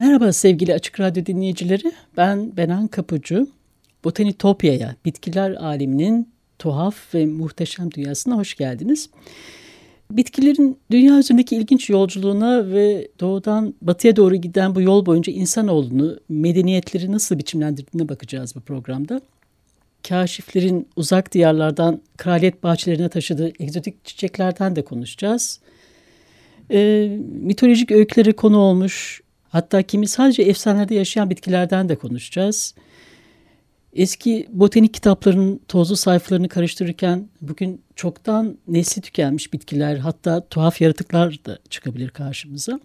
Merhaba sevgili Açık Radyo dinleyicileri. Ben Benan Kapıcı. Botanitopya'ya, bitkiler aleminin tuhaf ve muhteşem dünyasına hoş geldiniz. Bitkilerin dünya üzerindeki ilginç yolculuğuna ve doğudan batıya doğru giden bu yol boyunca insanoğlunu, medeniyetleri nasıl biçimlendirdiğine bakacağız bu programda. Kaşiflerin uzak diyarlardan kraliyet bahçelerine taşıdığı egzotik çiçeklerden de konuşacağız. E, mitolojik öykülere konu olmuş Hatta kimi sadece efsanelerde yaşayan bitkilerden de konuşacağız. Eski botanik kitaplarının tozlu sayfalarını karıştırırken bugün çoktan nesli tükenmiş bitkiler hatta tuhaf yaratıklar da çıkabilir karşımıza.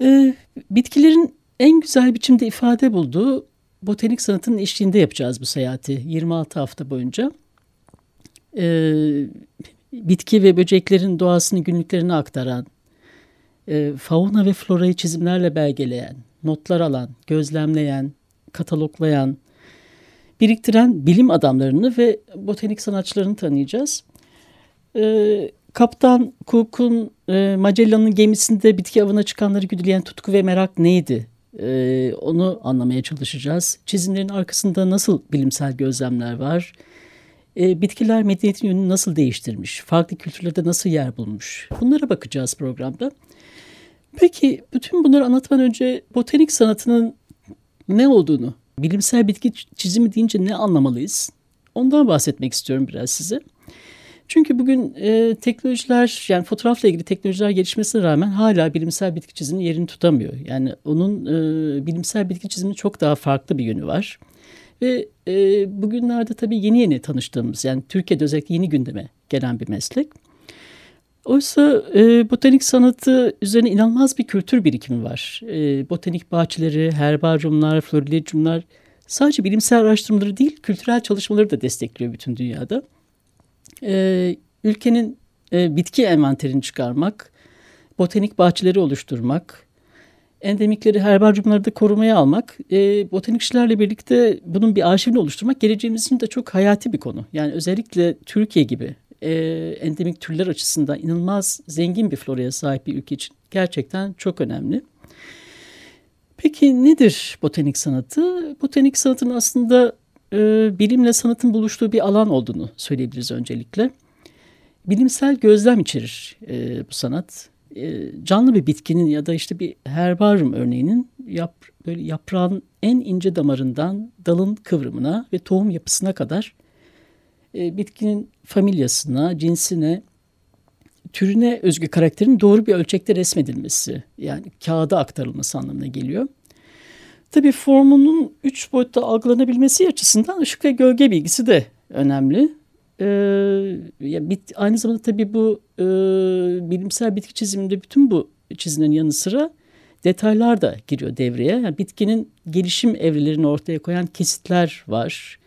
Ee, bitkilerin en güzel biçimde ifade bulduğu botanik sanatının eşliğinde yapacağız bu seyahati 26 hafta boyunca. Ee, bitki ve böceklerin doğasını günlüklerine aktaran, e, fauna ve florayı çizimlerle belgeleyen, notlar alan, gözlemleyen, kataloglayan, biriktiren bilim adamlarını ve botanik sanatçılarını tanıyacağız. E, Kaptan Cook'un e, Magellan'ın gemisinde bitki avına çıkanları güdüleyen tutku ve merak neydi? E, onu anlamaya çalışacağız. Çizimlerin arkasında nasıl bilimsel gözlemler var? E, bitkiler medeniyetin yönünü nasıl değiştirmiş? Farklı kültürlerde nasıl yer bulmuş? Bunlara bakacağız programda. Peki bütün bunları anlatmadan önce botanik sanatının ne olduğunu, bilimsel bitki çizimi deyince ne anlamalıyız? Ondan bahsetmek istiyorum biraz size. Çünkü bugün e, teknolojiler yani fotoğrafla ilgili teknolojiler gelişmesine rağmen hala bilimsel bitki çizimi yerini tutamıyor. Yani onun e, bilimsel bitki çiziminin çok daha farklı bir yönü var. Ve e, bugünlerde tabii yeni yeni tanıştığımız yani Türkiye'de özellikle yeni gündeme gelen bir meslek. Oysa e, botanik sanatı üzerine inanılmaz bir kültür birikimi var. E, botanik bahçeleri, herbaryumlar, florilegiumlar sadece bilimsel araştırmaları değil, kültürel çalışmaları da destekliyor bütün dünyada. E, ülkenin e, bitki envanterini çıkarmak, botanik bahçeleri oluşturmak, endemikleri, herbaryumları da korumaya almak, e, botanikçilerle birlikte bunun bir arşivini oluşturmak geleceğimiz için de çok hayati bir konu. Yani özellikle Türkiye gibi e, endemik türler açısından inanılmaz zengin bir floraya sahip bir ülke için gerçekten çok önemli. Peki nedir botanik sanatı? Botanik sanatın aslında e, bilimle sanatın buluştuğu bir alan olduğunu söyleyebiliriz öncelikle. Bilimsel gözlem içerir e, bu sanat. E, canlı bir bitkinin ya da işte bir herbaryum örneğinin yap, böyle yaprağın en ince damarından dalın kıvrımına ve tohum yapısına kadar e, bitkinin familyasına, cinsine, türüne özgü karakterin doğru bir ölçekte resmedilmesi yani kağıda aktarılması anlamına geliyor. Tabii formunun üç boyutta algılanabilmesi açısından ışık ve gölge bilgisi de önemli. Ee, bit, aynı zamanda tabii bu e, bilimsel bitki çiziminde bütün bu çizimlerin yanı sıra detaylar da giriyor devreye. Yani bitkinin gelişim evrelerini ortaya koyan kesitler var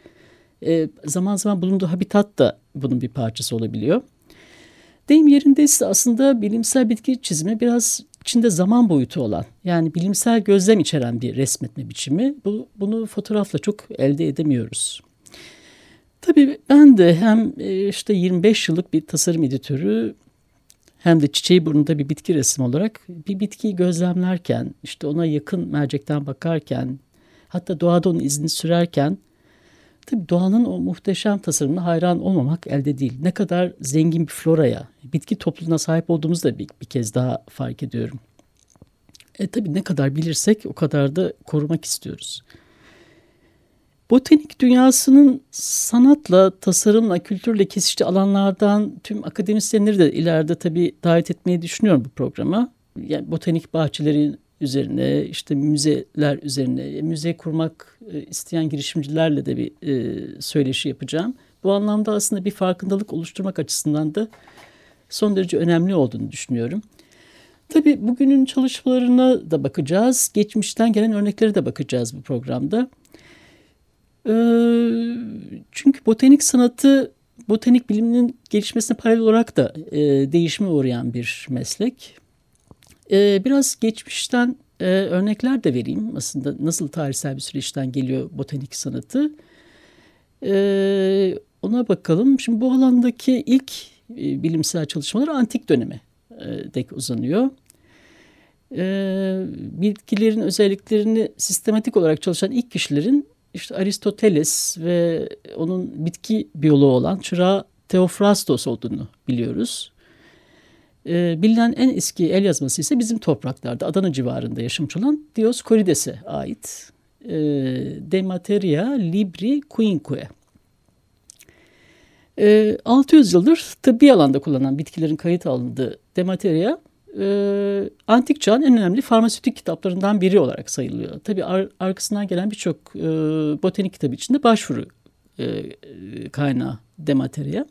e, zaman zaman bulunduğu habitat da bunun bir parçası olabiliyor. Deyim yerindeyse aslında bilimsel bitki çizimi biraz içinde zaman boyutu olan yani bilimsel gözlem içeren bir resmetme biçimi. Bu, bunu fotoğrafla çok elde edemiyoruz. Tabii ben de hem e, işte 25 yıllık bir tasarım editörü hem de çiçeği burnunda bir bitki resim olarak bir bitkiyi gözlemlerken işte ona yakın mercekten bakarken hatta doğada onun izini sürerken Tabii doğanın o muhteşem tasarımına hayran olmamak elde değil. Ne kadar zengin bir floraya, bitki topluluğuna sahip olduğumuzu da bir, bir kez daha fark ediyorum. E tabii ne kadar bilirsek o kadar da korumak istiyoruz. Botanik dünyasının sanatla, tasarımla, kültürle kesiştiği alanlardan tüm akademisyenleri de ileride tabii davet etmeyi düşünüyorum bu programa. Yani botanik bahçeleri üzerine, işte müzeler üzerine, müze kurmak e, isteyen girişimcilerle de bir e, söyleşi yapacağım. Bu anlamda aslında bir farkındalık oluşturmak açısından da son derece önemli olduğunu düşünüyorum. Tabii bugünün çalışmalarına da bakacağız. Geçmişten gelen örneklere de bakacağız bu programda. Ee, çünkü botanik sanatı botanik biliminin gelişmesine paralel olarak da e, değişime uğrayan bir meslek. E, biraz geçmişten e, örnekler de vereyim. Aslında nasıl tarihsel bir süreçten geliyor botanik sanatı. E, ona bakalım. Şimdi bu alandaki ilk e, bilimsel çalışmalar antik döneme e, dek uzanıyor. E, bitkilerin özelliklerini sistematik olarak çalışan ilk kişilerin işte Aristoteles ve onun bitki biyoloğu olan çırağı Theophrastos olduğunu biliyoruz. E, bilinen en eski el yazması ise bizim topraklarda Adana civarında yaşamış olan Dioscorides'e ait. E, De Materia Libri Quinque. E, 600 yıldır tıbbi alanda kullanılan bitkilerin kayıt alındığı De Materia e, antik çağın en önemli farmasötik kitaplarından biri olarak sayılıyor. Tabii ar arkasından gelen birçok e, botanik kitabı içinde başvuru e, kaynağı demateria.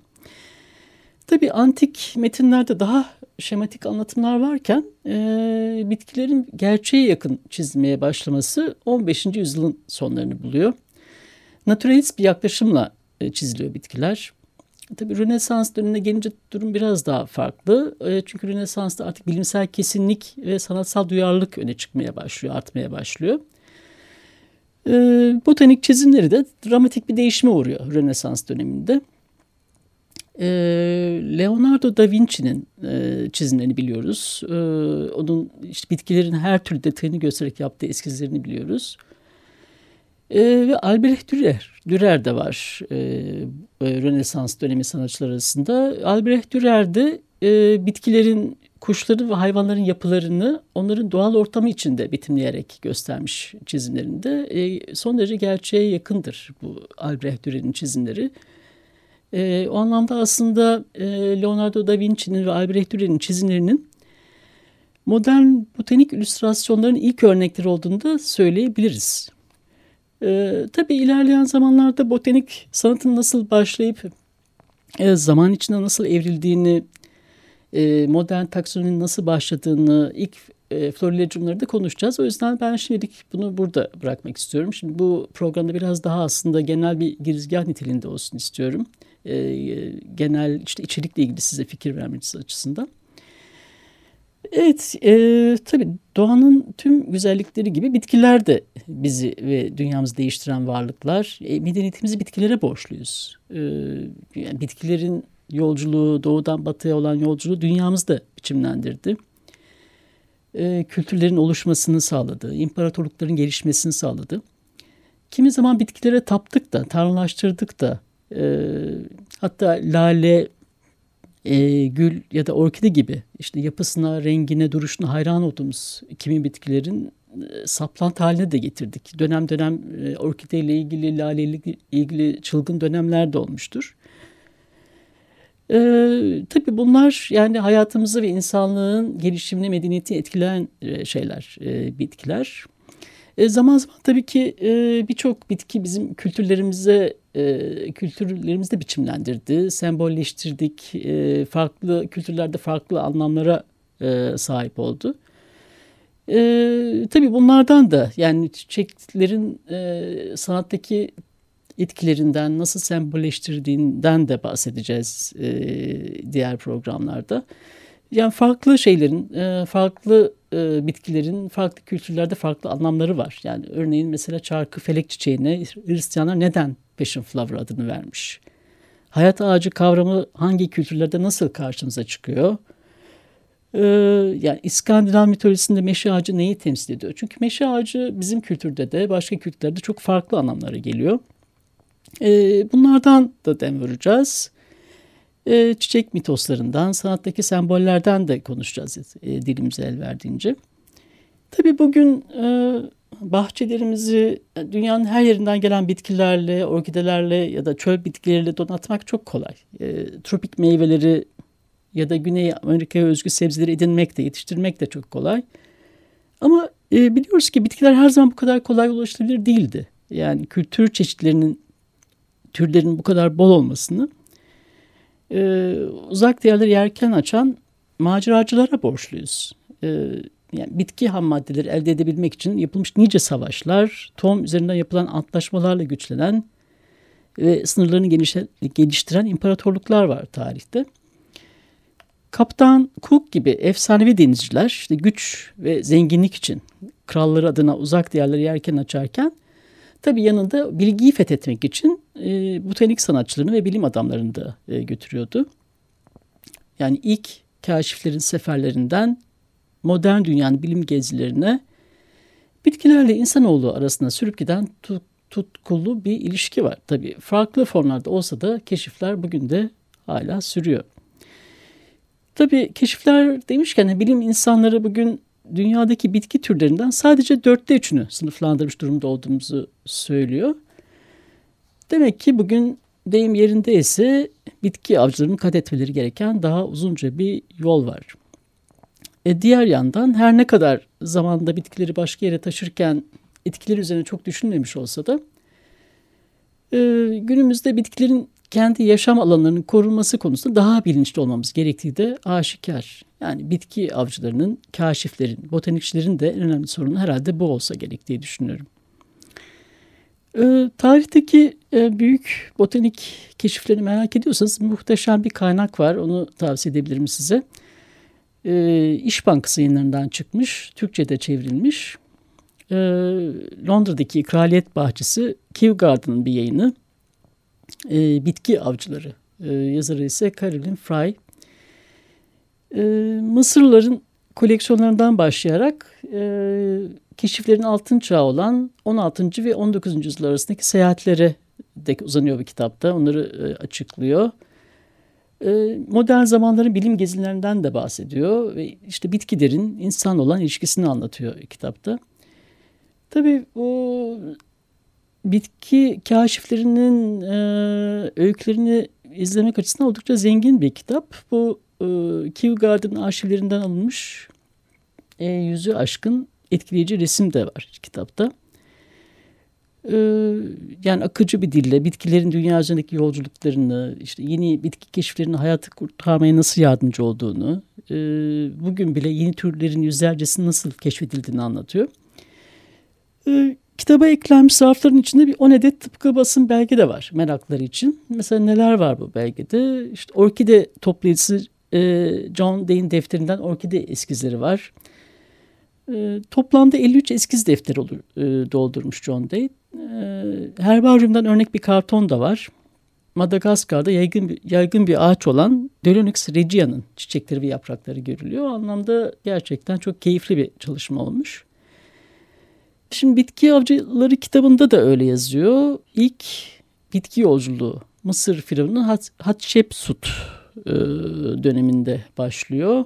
Tabii antik metinlerde daha şematik anlatımlar varken e, bitkilerin gerçeğe yakın çizmeye başlaması 15. yüzyılın sonlarını buluyor. Naturalist bir yaklaşımla e, çiziliyor bitkiler. Tabii Rönesans dönemine gelince durum biraz daha farklı. E, çünkü Rönesans'ta artık bilimsel kesinlik ve sanatsal duyarlılık öne çıkmaya başlıyor, artmaya başlıyor. E, botanik çizimleri de dramatik bir değişime uğruyor Rönesans döneminde. E, Leonardo da Vinci'nin çizimlerini biliyoruz. Onun işte bitkilerin her türlü detayını göstererek yaptığı eskizlerini biliyoruz. E, ve Albrecht Dürer, Dürer de var e, e, Rönesans dönemi sanatçılar arasında. Albrecht Dürer de e, bitkilerin, kuşların ve hayvanların yapılarını onların doğal ortamı içinde betimleyerek göstermiş çizimlerinde. E, son derece gerçeğe yakındır bu Albrecht Dürer'in çizimleri. E, o anlamda aslında e, Leonardo da Vinci'nin ve Albrecht Dürer'in çizimlerinin modern botanik illüstrasyonların ilk örnekleri olduğunu da söyleyebiliriz. E, tabii ilerleyen zamanlarda botanik sanatın nasıl başlayıp e, zaman içinde nasıl evrildiğini, e, modern taksonominin nasıl başladığını, ilk e, florilegiumları da konuşacağız. O yüzden ben şimdilik bunu burada bırakmak istiyorum. Şimdi bu programda biraz daha aslında genel bir girizgah niteliğinde olsun istiyorum. E, genel işte içerikle ilgili size fikir vermeniz açısından. Evet, e, tabii doğanın tüm güzellikleri gibi bitkiler de bizi ve dünyamızı değiştiren varlıklar. E, medeniyetimizi bitkilere borçluyuz. E, yani bitkilerin yolculuğu, doğudan batıya olan yolculuğu dünyamızda biçimlendirdi. E, kültürlerin oluşmasını sağladı, imparatorlukların gelişmesini sağladı. Kimi zaman bitkilere taptık da, tanrılaştırdık da, e, hatta lale, e, gül ya da orkide gibi işte yapısına, rengine, duruşuna hayran olduğumuz kimi bitkilerin e, saplantı haline de getirdik. Dönem dönem e, orkide ile ilgili, lale ile ilgili çılgın dönemler de olmuştur. E, tabii bunlar yani hayatımızı ve insanlığın gelişimini, medeniyeti etkileyen e, şeyler, e, bitkiler. E, zaman zaman tabii ki e, birçok bitki bizim kültürlerimize e, kültürlerimizde biçimlendirdi, sembolleştirdik. E, farklı kültürlerde farklı anlamlara e, sahip oldu. Tabii bunlardan da yani çiçeklerin sanattaki etkilerinden nasıl sembolleştirdiğinden de bahsedeceğiz diğer programlarda. Yani farklı şeylerin, farklı bitkilerin farklı kültürlerde farklı anlamları var. Yani örneğin mesela çarkı felek çiçeğine Hristiyanlar neden passion flower adını vermiş? Hayat ağacı kavramı hangi kültürlerde nasıl karşımıza çıkıyor? Ee, yani İskandinav mitolojisinde meşe ağacı neyi temsil ediyor? Çünkü meşe ağacı bizim kültürde de başka kültürlerde çok farklı anlamlara geliyor. Ee, bunlardan da dem vuracağız. Ee, çiçek mitoslarından, sanattaki sembollerden de konuşacağız e, dilimize el verdiğince. Tabii bugün e, bahçelerimizi e, dünyanın her yerinden gelen bitkilerle, orkidelerle ya da çöl bitkileriyle donatmak çok kolay. E, tropik meyveleri ya da Güney Amerika'ya özgü sebzeleri edinmek de, yetiştirmek de çok kolay. Ama e, biliyoruz ki bitkiler her zaman bu kadar kolay ulaşılabilir değildi. Yani kültür çeşitlerinin, türlerinin bu kadar bol olmasını e, uzak diyarları yerken açan maceracılara borçluyuz. E, yani bitki ham maddeleri elde edebilmek için yapılmış nice savaşlar, tohum üzerinden yapılan antlaşmalarla güçlenen ve sınırlarını geliştiren imparatorluklar var tarihte. Kaptan Cook gibi efsanevi denizciler işte güç ve zenginlik için kralları adına uzak diyarları yerken açarken tabi yanında bilgiyi fethetmek için e, botanik sanatçılarını ve bilim adamlarını da e, götürüyordu. Yani ilk kaşiflerin seferlerinden modern dünyanın bilim gezilerine bitkilerle insanoğlu arasında sürüp giden tut, tutkulu bir ilişki var. Tabii farklı formlarda olsa da keşifler bugün de hala sürüyor. Tabii keşifler demişken bilim insanları bugün dünyadaki bitki türlerinden sadece dörtte üçünü sınıflandırmış durumda olduğumuzu söylüyor. Demek ki bugün deyim yerindeyse bitki avcılarının kat etmeleri gereken daha uzunca bir yol var. E diğer yandan her ne kadar zamanda bitkileri başka yere taşırken etkileri üzerine çok düşünmemiş olsa da e, günümüzde bitkilerin kendi yaşam alanlarının korunması konusunda daha bilinçli olmamız gerektiği de aşikar. Yani bitki avcılarının, kaşiflerin, botanikçilerin de en önemli sorunu herhalde bu olsa gerek diye düşünüyorum. E, tarihteki e, büyük botanik keşiflerini merak ediyorsanız muhteşem bir kaynak var. Onu tavsiye edebilirim size. E, İş Bankası yayınlarından çıkmış, Türkçe'de çevrilmiş. E, Londra'daki Kraliyet Bahçesi Kew Garden'ın bir yayını e, Bitki Avcıları. E, yazarı ise Caroline Fry. E, Mısırlıların koleksiyonlarından başlayarak e, keşiflerin altın çağı olan 16. ve 19. yüzyıl arasındaki seyahatlere de uzanıyor bu kitapta. Onları e, açıklıyor. E, modern zamanların bilim gezilerinden de bahsediyor. Ve işte bitkilerin insan olan ilişkisini anlatıyor kitapta. Tabii bu bitki kaşiflerinin e, öykülerini izlemek açısından oldukça zengin bir kitap. Bu e, Kew arşivlerinden alınmış e, yüzü aşkın etkileyici resim de var kitapta. E, yani akıcı bir dille bitkilerin dünya üzerindeki yolculuklarını, işte yeni bitki keşiflerinin hayatı kurtarmaya nasıl yardımcı olduğunu, e, bugün bile yeni türlerin yüzlercesinin nasıl keşfedildiğini anlatıyor. E, kitaba eklenmiş zarfların içinde bir 10 adet tıpkı basın belge de var merakları için. Mesela neler var bu belgede? İşte orkide toplayıcısı e, John Day'in defterinden orkide eskizleri var. E, toplamda 53 eskiz defteri doldurmuş John Day. E, herbaryumdan örnek bir karton da var. Madagaskar'da yaygın bir, yaygın bir ağaç olan Dölonyx regia'nın çiçekleri ve yaprakları görülüyor. O anlamda gerçekten çok keyifli bir çalışma olmuş. Şimdi Bitki Avcıları kitabında da öyle yazıyor. İlk bitki yolculuğu Mısır firavunu Hat Hatshepsut e, döneminde başlıyor.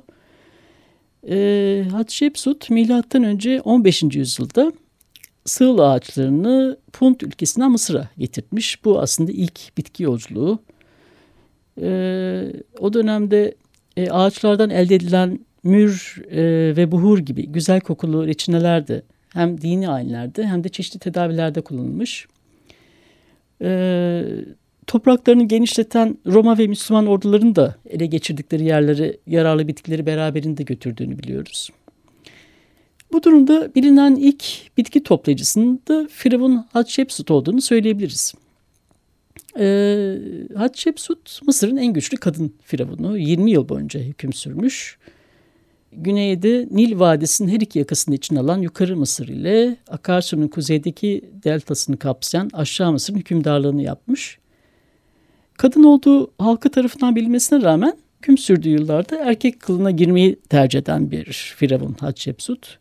E, Hatshepsut milattan önce 15. yüzyılda sığıl ağaçlarını Punt ülkesinden Mısır'a getirtmiş. Bu aslında ilk bitki yolculuğu. E, o dönemde e, ağaçlardan elde edilen mür e, ve buhur gibi güzel kokulu reçineler de hem dini ayinlerde hem de çeşitli tedavilerde kullanılmış. E, topraklarını genişleten Roma ve Müslüman orduların da ele geçirdikleri yerleri yararlı bitkileri beraberinde götürdüğünü biliyoruz. Bu durumda bilinen ilk bitki toplayıcısının da Firavun Hatshepsut olduğunu söyleyebiliriz. Ee, Hatshepsut Mısır'ın en güçlü kadın firavunu 20 yıl boyunca hüküm sürmüş güneyde Nil Vadisi'nin her iki yakasını için alan Yukarı Mısır ile akarsunun kuzeydeki deltasını kapsayan Aşağı Mısır'ın hükümdarlığını yapmış. Kadın olduğu halkı tarafından bilinmesine rağmen hüküm sürdüğü yıllarda erkek kılına girmeyi tercih eden bir firavun Hatshepsut.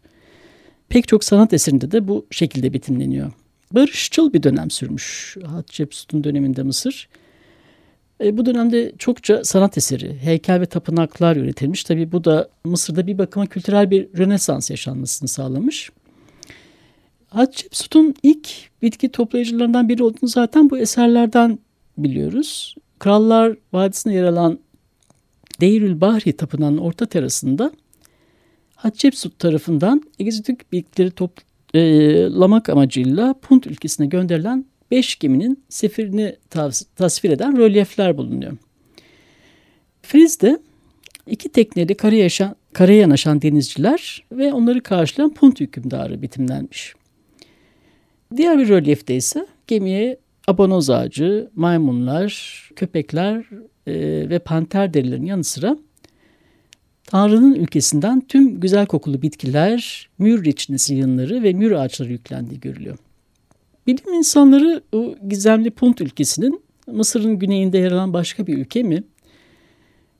Pek çok sanat eserinde de bu şekilde betimleniyor. Barışçıl bir dönem sürmüş Hatshepsut'un döneminde Mısır. E, bu dönemde çokça sanat eseri, heykel ve tapınaklar üretilmiş. Tabi bu da Mısır'da bir bakıma kültürel bir rönesans yaşanmasını sağlamış. Hatshepsut'un ilk bitki toplayıcılarından biri olduğunu zaten bu eserlerden biliyoruz. Krallar Vadisi'nde yer alan Deirül Bahri Tapınağı'nın orta terasında Hatshepsut tarafından egzotik bitkileri toplamak amacıyla Punt ülkesine gönderilen beş geminin seferini tasvir eden rölyefler bulunuyor. Friz'de iki tekneli karaya, yaşan, karaya yanaşan denizciler ve onları karşılayan Punt hükümdarı bitimlenmiş. Diğer bir rölyefte ise gemiye abonoz ağacı, maymunlar, köpekler e, ve panter derilerinin yanı sıra Tanrı'nın ülkesinden tüm güzel kokulu bitkiler, mür reçinesi yığınları ve mür ağaçları yüklendiği görülüyor. Bilim insanları o gizemli Punt ülkesinin Mısır'ın güneyinde yer alan başka bir ülke mi?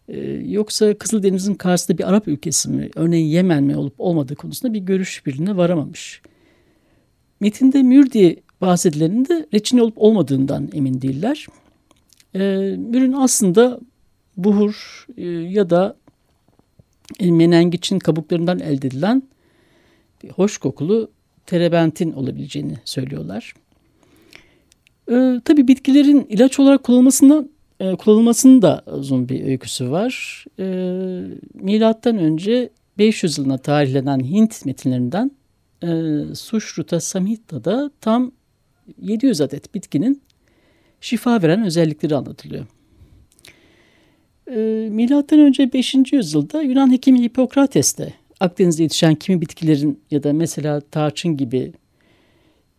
Ee, yoksa Kızıldeniz'in karşısında bir Arap ülkesi mi? Örneğin Yemen mi olup olmadığı konusunda bir görüş birine varamamış. Metinde Mür diye bahsedilenin de reçine olup olmadığından emin değiller. Ee, mürün aslında buhur e, ya da menengiçin kabuklarından elde edilen bir hoş kokulu terebentin olabileceğini söylüyorlar. Ee, tabii bitkilerin ilaç olarak kullanılmasından e, kullanılmasının da uzun bir öyküsü var. E, milattan önce 500 yılına tarihlenen Hint metinlerinden e, Sushruta Samhita'da tam 700 adet bitkinin şifa veren özellikleri anlatılıyor. E, milattan önce 5. yüzyılda Yunan hekimi Hipokrates de Akdeniz'de yetişen kimi bitkilerin ya da mesela tarçın gibi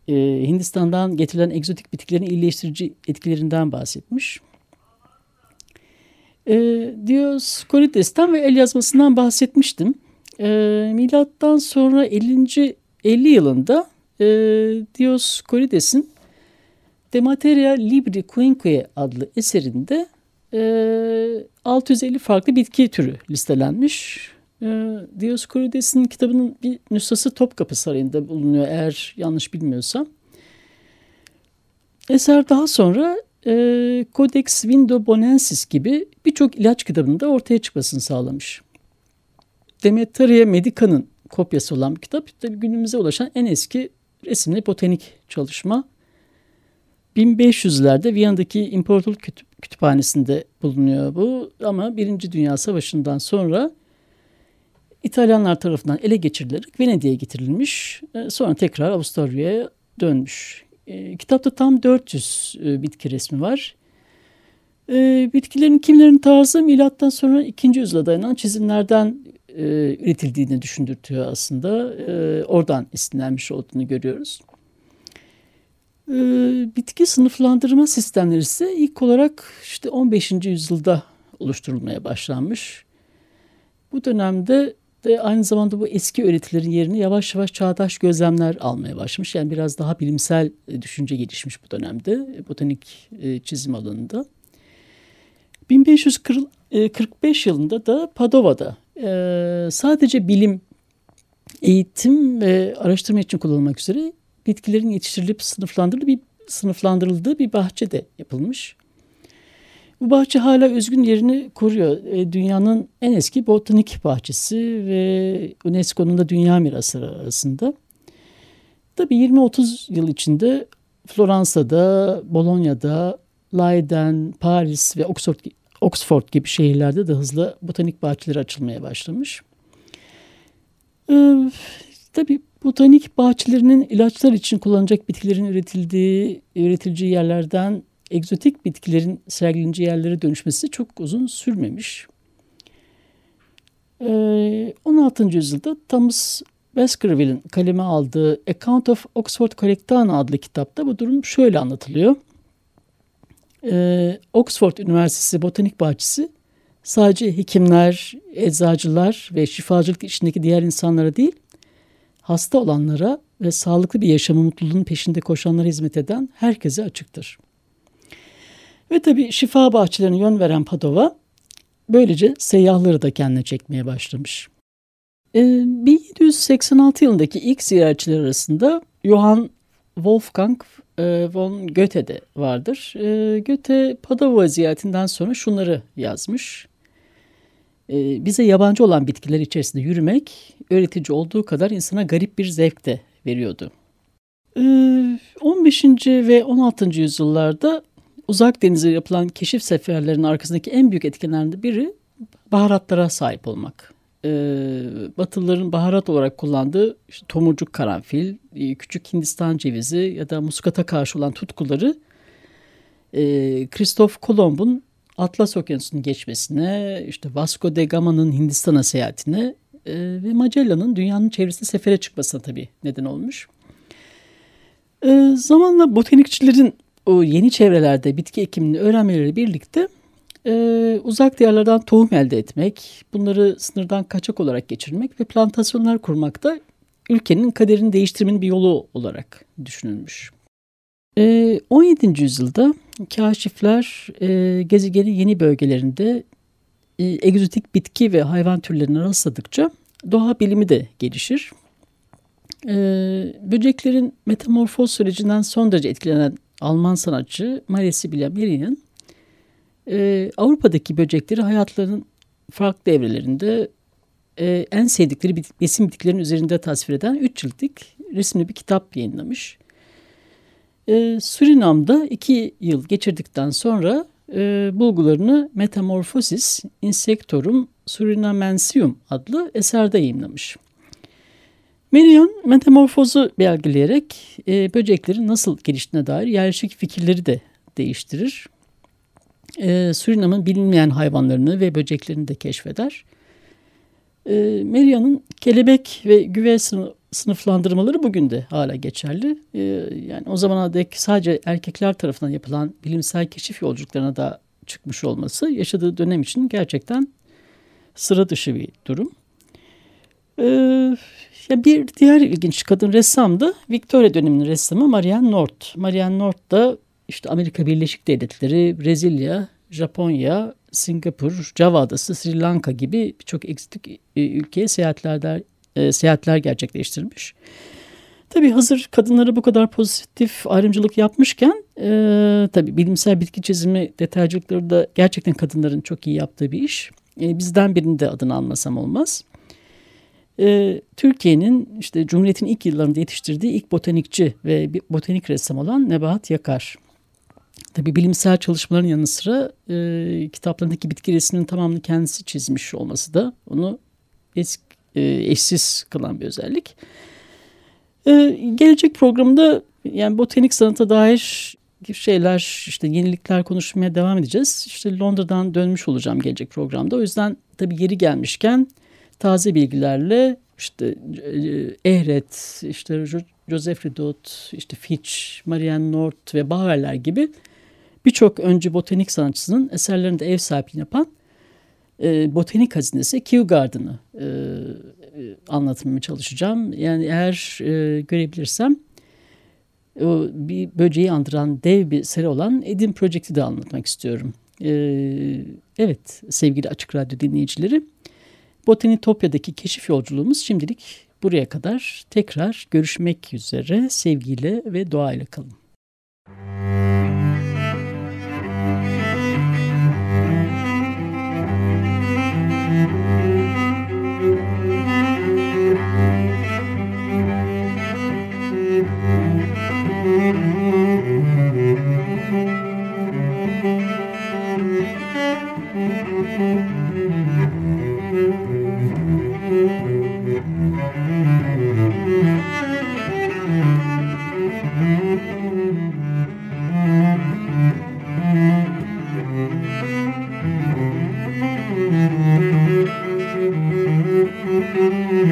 e, Hindistan'dan getirilen egzotik bitkilerin iyileştirici etkilerinden bahsetmiş. E, Dioscorides'ten ve el yazmasından bahsetmiştim. E, milattan sonra 50. 50 yılında e, Dioscorides'in De Materia Libri Quinque adlı eserinde 650 farklı bitki türü listelenmiş. E, Dioscorides'in kitabının bir nüshası Topkapı Sarayı'nda bulunuyor eğer yanlış bilmiyorsam. Eser daha sonra e, Codex Vindobonensis gibi birçok ilaç kitabında ortaya çıkmasını sağlamış. Demeteria Medica'nın kopyası olan bir kitap tabii günümüze ulaşan en eski resimli botanik çalışma. 1500'lerde Viyana'daki İmparatorluk Kütüphanesi'nde bulunuyor bu ama Birinci Dünya Savaşı'ndan sonra İtalyanlar tarafından ele geçirilerek Venedik'e getirilmiş. E, sonra tekrar Avusturya'ya dönmüş. E, kitapta tam 400 e, bitki resmi var. Bitkilerin kimlerin tarzı milattan sonra 2. yüzyıla dayanan çizimlerden e, üretildiğini düşündürtüyor aslında. Oradan esinlenmiş olduğunu görüyoruz. E, bitki sınıflandırma sistemleri ise ilk olarak işte 15. yüzyılda oluşturulmaya başlanmış. Bu dönemde de aynı zamanda bu eski öğretilerin yerini yavaş yavaş çağdaş gözlemler almaya başlamış. Yani biraz daha bilimsel e, düşünce gelişmiş bu dönemde e, botanik e, çizim alanında. 1545 yılında da Padova'da sadece bilim, eğitim ve araştırma için kullanılmak üzere bitkilerin yetiştirilip sınıflandırıldığı bir, sınıflandırıldığı bir bahçe de yapılmış. Bu bahçe hala özgün yerini koruyor. E, dünyanın en eski botanik bahçesi ve UNESCO'nun da dünya mirası arasında. Tabii 20-30 yıl içinde Floransa'da, Bologna'da, Leiden, Paris ve Oxford, Oxford gibi şehirlerde de hızlı botanik bahçeleri açılmaya başlamış. Tabii botanik bahçelerinin ilaçlar için kullanacak bitkilerin üretildiği, üretileceği yerlerden egzotik bitkilerin sergileneceği yerlere dönüşmesi çok uzun sürmemiş. Ee, 16. yüzyılda Thomas Baskerville'in kaleme aldığı Account of Oxford Collectana adlı kitapta bu durum şöyle anlatılıyor. Ee, Oxford Üniversitesi Botanik Bahçesi sadece hekimler, eczacılar ve şifacılık içindeki diğer insanlara değil, hasta olanlara ve sağlıklı bir yaşamı mutluluğun peşinde koşanlara hizmet eden herkese açıktır. Ve tabii şifa bahçelerine yön veren Padova böylece seyyahları da kendine çekmeye başlamış. E, ee, 1786 yılındaki ilk ziyaretçiler arasında Johann Wolfgang e, von Goethe de vardır. E, Goethe Padova ziyaretinden sonra şunları yazmış. E, bize yabancı olan bitkiler içerisinde yürümek öğretici olduğu kadar insana garip bir zevk de veriyordu. 15. ve 16. yüzyıllarda uzak denize yapılan keşif seferlerinin arkasındaki en büyük etkenlerinden biri baharatlara sahip olmak. e, Batılıların baharat olarak kullandığı işte tomurcuk karanfil, e, küçük Hindistan cevizi ya da muskata karşı olan tutkuları e, Christoph Kolomb'un Atlas Okyanusu'nun geçmesine, işte Vasco da Gama'nın Hindistan'a seyahatine e, ve Magellan'ın dünyanın çevresinde sefere çıkmasına tabii neden olmuş. E, zamanla botanikçilerin o yeni çevrelerde bitki ekimini öğrenmeleri birlikte e, uzak diyarlardan tohum elde etmek, bunları sınırdan kaçak olarak geçirmek ve plantasyonlar kurmak da ülkenin kaderini değiştirmenin bir yolu olarak düşünülmüş. E, 17. yüzyılda kaşifler e, gezegenin yeni bölgelerinde e, egzotik bitki ve hayvan türlerine rastladıkça doğa bilimi de gelişir. E, böceklerin metamorfoz sürecinden son derece etkilenen Alman sanatçı Maria Sibylla Merian e, Avrupa'daki böcekleri hayatlarının farklı evrelerinde e, en sevdikleri besin bitkilerin üzerinde tasvir eden 3 ciltlik resimli bir kitap yayınlamış. E, Surinam'da 2 yıl geçirdikten sonra e, bulgularını Metamorphosis Insectorum Surinamensium adlı eserde yayınlamış. Merion metamorfozu belgeleyerek e, böceklerin nasıl geliştiğine dair yerleşik fikirleri de değiştirir. E, Surinam'ın bilinmeyen hayvanlarını ve böceklerini de keşfeder. E, Merian'ın kelebek ve güve sınıflandırmaları bugün de hala geçerli. E, yani o zamana dek sadece erkekler tarafından yapılan bilimsel keşif yolculuklarına da çıkmış olması yaşadığı dönem için gerçekten sıra dışı bir durum. Ee, ya bir diğer ilginç kadın ressam da Victoria döneminin ressamı Marianne North. Marianne North da işte Amerika Birleşik Devletleri, Brezilya, Japonya, Singapur, Java Adası, Sri Lanka gibi birçok eksotik e, ülkeye seyahatler, e, seyahatler gerçekleştirmiş. Tabii hazır kadınları bu kadar pozitif ayrımcılık yapmışken e, tabii bilimsel bitki çizimi detaycılıkları da gerçekten kadınların çok iyi yaptığı bir iş. E, bizden birinin de adını almasam olmaz. E, Türkiye'nin işte Cumhuriyet'in ilk yıllarında yetiştirdiği ilk botanikçi ve bir botanik ressam olan Nebahat Yakar. Tabii bilimsel çalışmaların yanı sıra e, kitaplarındaki bitki resminin tamamını kendisi çizmiş olması da onu es, e, eşsiz kılan bir özellik. E, gelecek programda yani botanik sanata dair şeyler işte yenilikler konuşmaya devam edeceğiz. İşte Londra'dan dönmüş olacağım gelecek programda. O yüzden tabii yeri gelmişken taze bilgilerle işte e, Ehret, işte Joseph Ridot, işte Fitch, Marianne North ve Bauer'ler gibi birçok öncü botanik sanatçısının eserlerinde ev sahipliğini yapan e, botanik hazinesi Kew Garden'ı e, e, anlatmaya çalışacağım. Yani eğer e, görebilirsem o bir böceği andıran dev bir seri olan Edin Project'i de anlatmak istiyorum. E, evet sevgili Açık Radyo dinleyicileri. Botanitopya'daki keşif yolculuğumuz şimdilik buraya kadar. Tekrar görüşmek üzere sevgiyle ve doğayla kalın.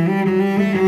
Música